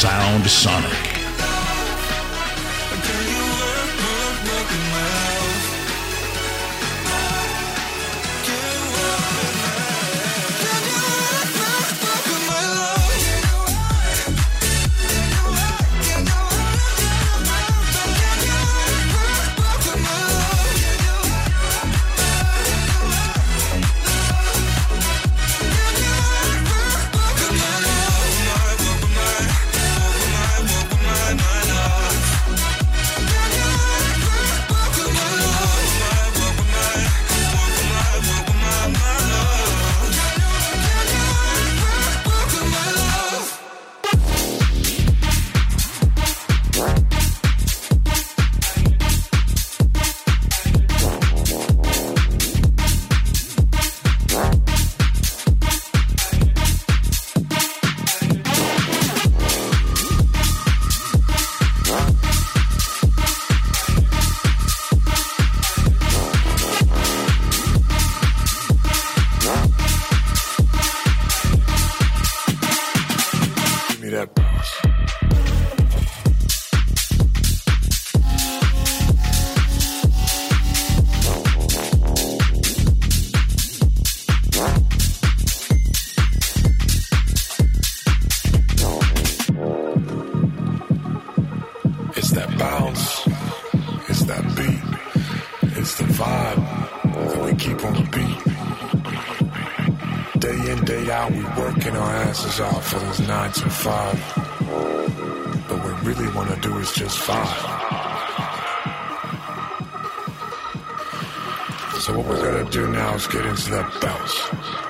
Sound Sonic. So what we're gonna do now is get into that bounce.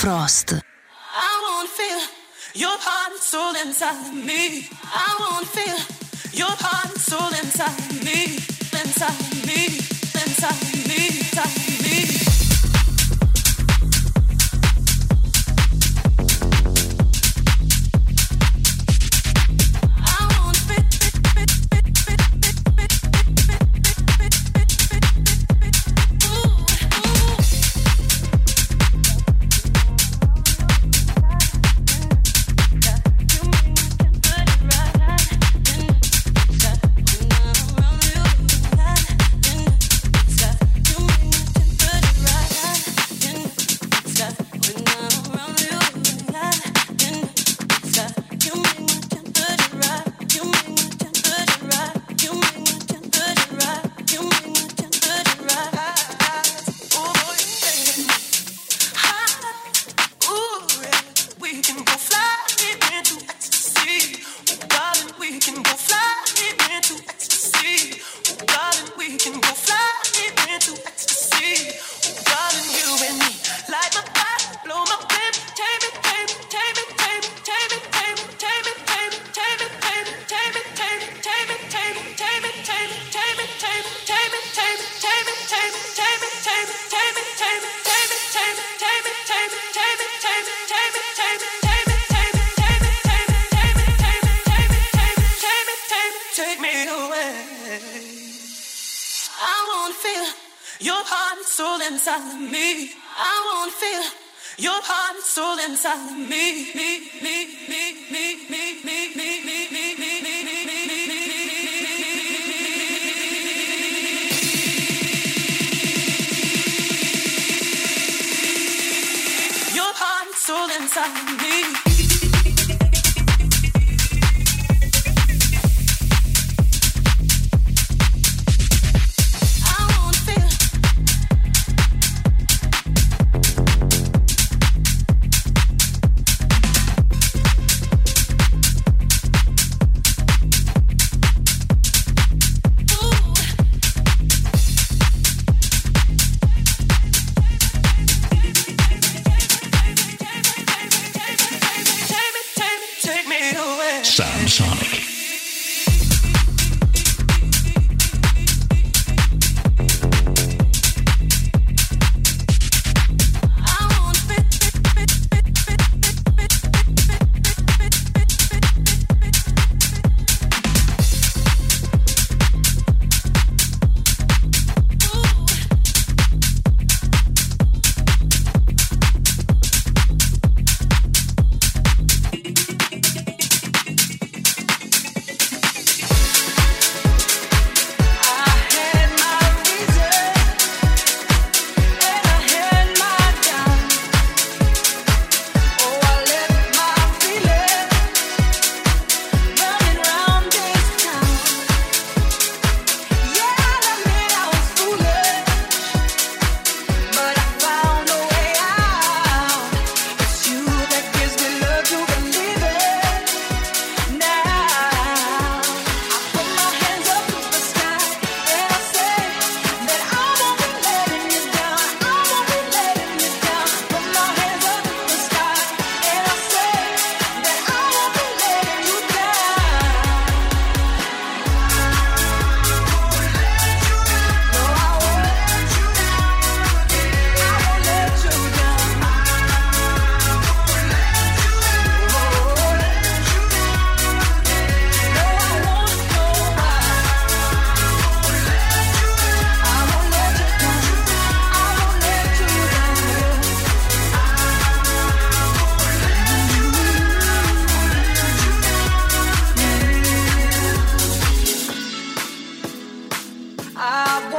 Frost. I won't feel your heart soul inside me. I won't feel your heart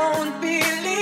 do not believe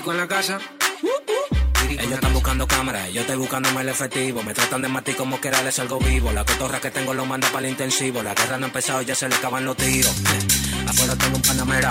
con la casa. Ellos están buscando cámaras, yo estoy buscando más el efectivo. Me tratan de matar como que era, les algo vivo. La cotorra que tengo lo manda para el intensivo. La guerra no ha empezado, ya se le acaban los tiros. Afuera tengo un panamera.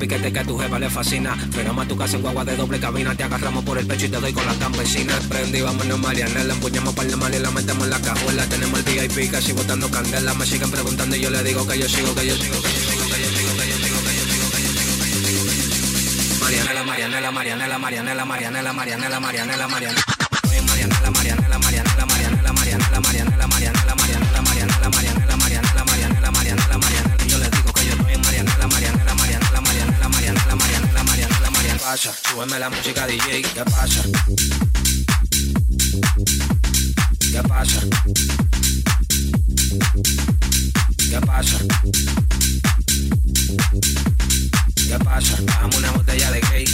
Píquete que tu jeva le fascina. pero a tu casa en guagua de doble cabina. Te agarramos por el pecho y te doy con la campesina. Prendí, vámonos Mariana. La empuñamos para la mal y la metemos en la cajuela. Tenemos el VIP casi botando candela. Me siguen preguntando y yo le digo que yo sigo, que yo sigo, que yo sigo, que yo sigo, que yo sigo, que yo sigo, que yo sigo. mariana la mariana la mariana la mariana la mariana la mariana la mariana la mariana la mariana, la mariana la mariana la mariana, yo le digo que yo Mariana, la Mariana." Súbeme la música DJ, ¿qué pasa? ¿Qué pasa? ¿Qué pasa? ¿Qué pasa? Dame una botella de cake.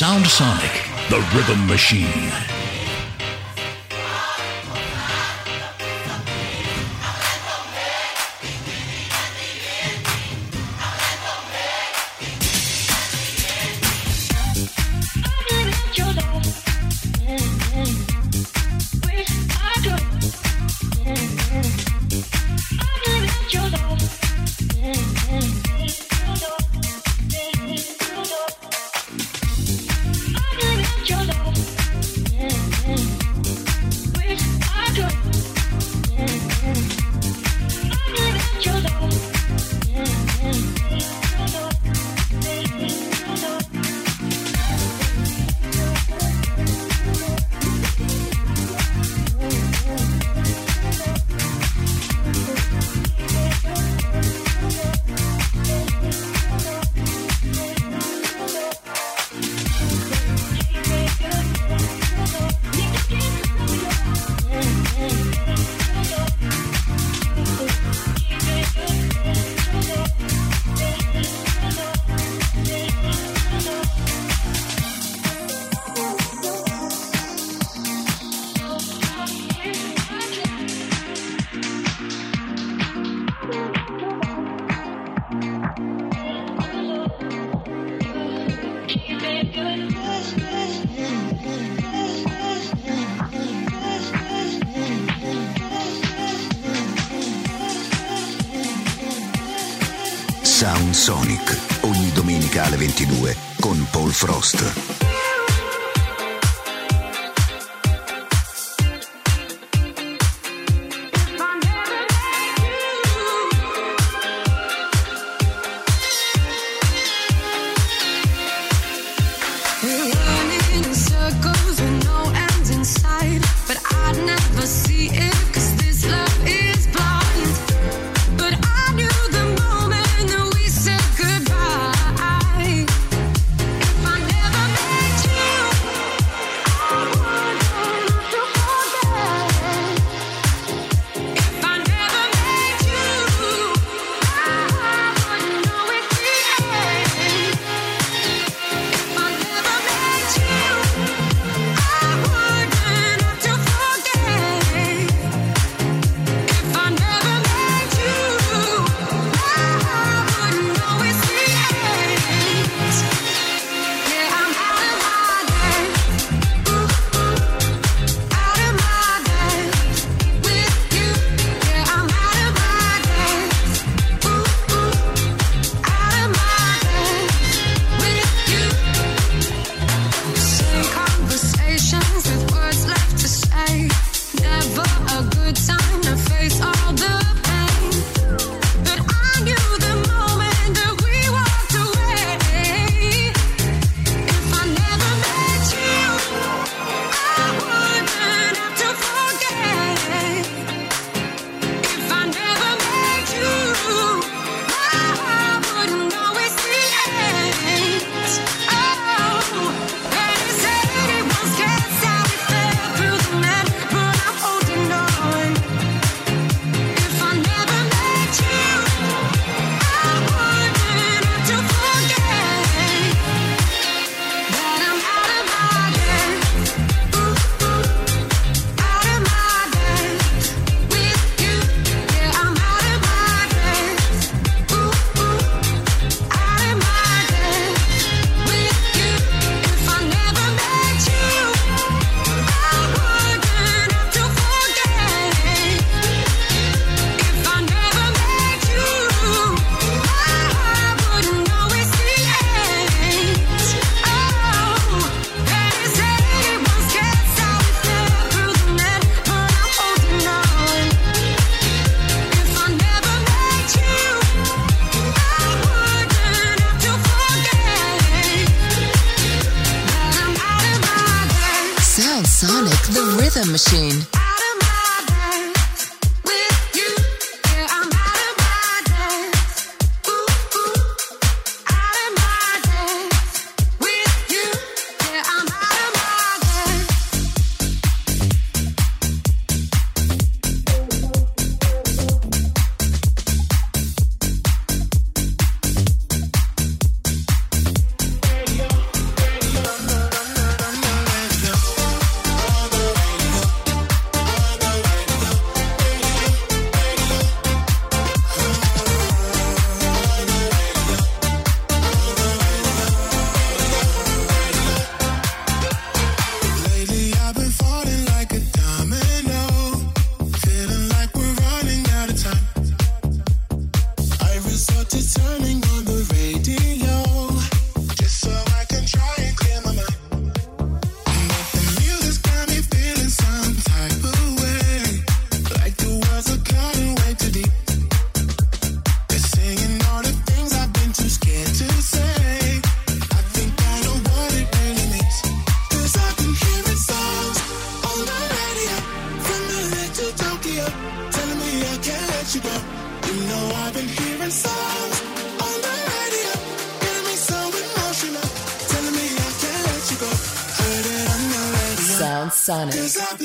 Sound Sonic, the rhythm machine.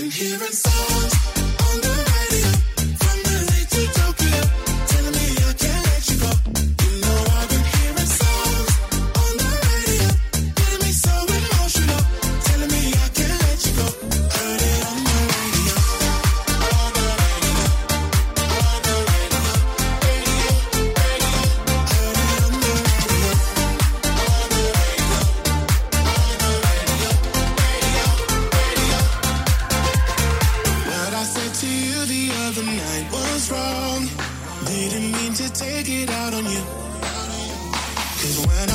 been hearing Cause when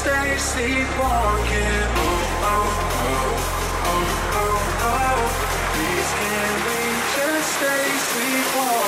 stay sleepwalking. Oh, oh, oh, oh, oh, oh. Please can we just stay sleepwalking?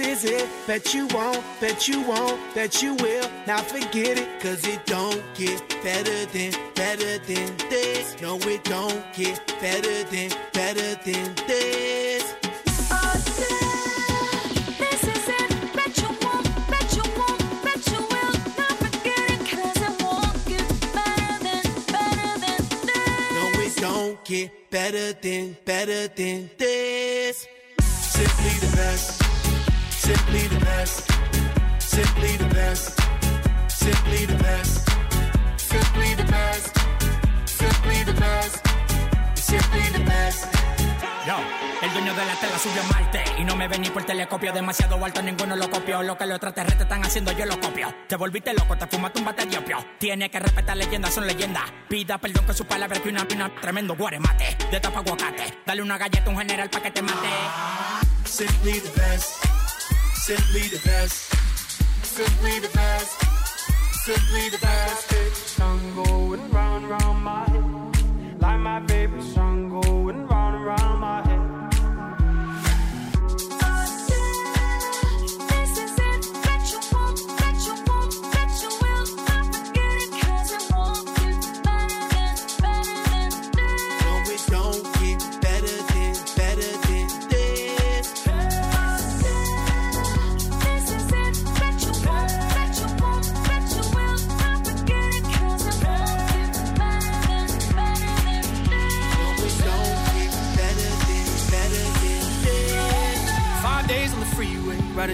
is it Bet you won't, bet you won't, bet you will. Now forget it, cause it don't get better than, better than this. No, it don't get better than, better than this. Get better than, better than this. Simply the best. Simply the best. Simply the best. Simply the best. Simply the best. Simply the best. Yo, el dueño de la tela subió malte Y no me vení ni por telescopio Demasiado alto, ninguno lo copió Lo que los extraterrestres están haciendo, yo lo copio Te volviste loco, te fumaste un bate Tiene que respetar leyendas, son leyendas Pida perdón que su palabra que una, pina Tremendo guaremate, de tapa aguacate Dale una galleta a un general pa' que te mate Simply the best Simply the best. Simply the best. Simply the best. Song going round round my head like my favorite song.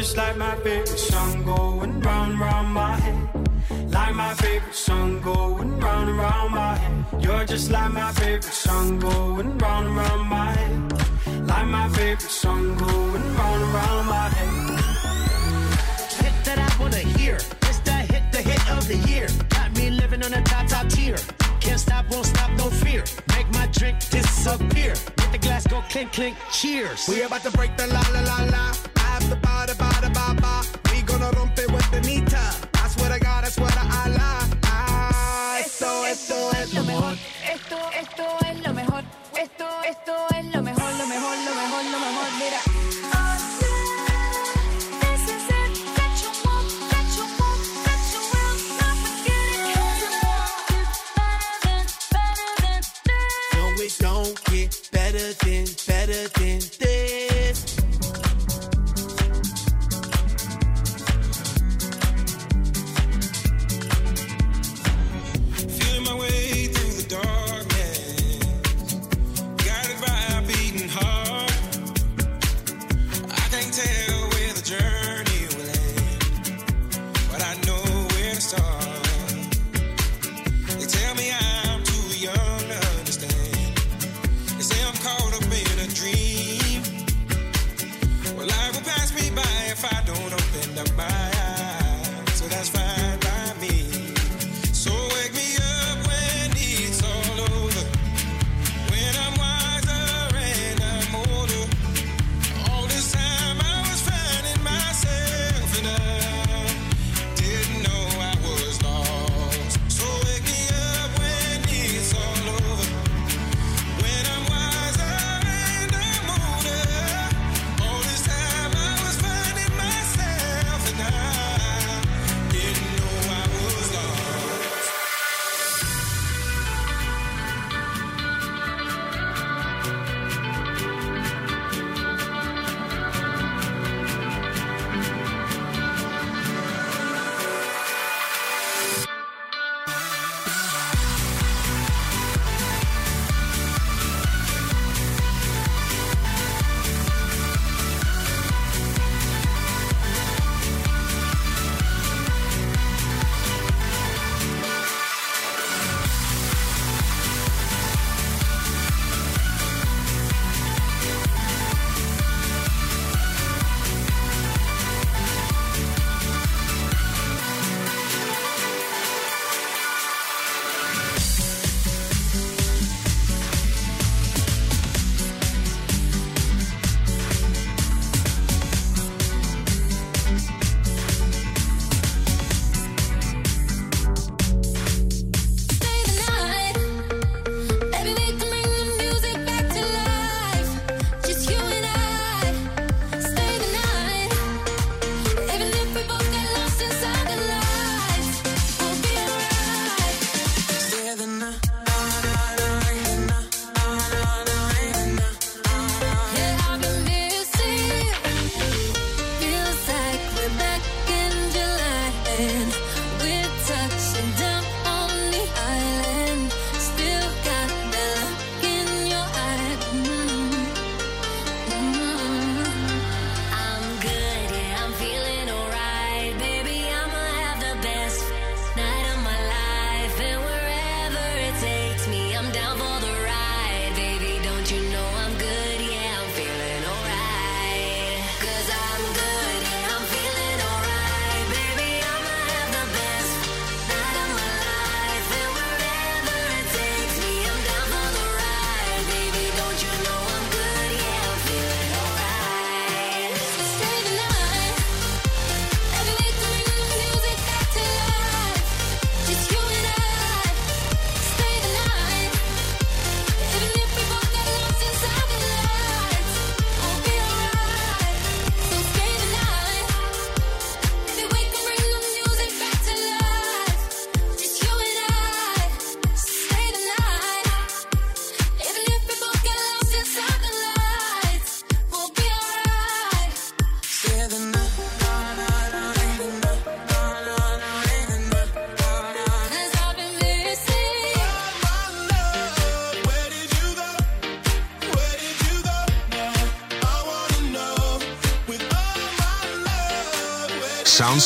just like my favorite song going round round my head. Like my favorite song going round round my head. You're just like my favorite song going round round my head. Like my favorite song going round round my head. Hit that I wanna hear. It's the hit, the hit of the year. Got me living on a top top tier. Can't stop, won't stop, no fear. Make my drink disappear. Get the glass, go clink clink. Cheers. We about to break the la la la la have to ba da ba da ba ba. We gonna rompe with the nita. I swear to God, I swear to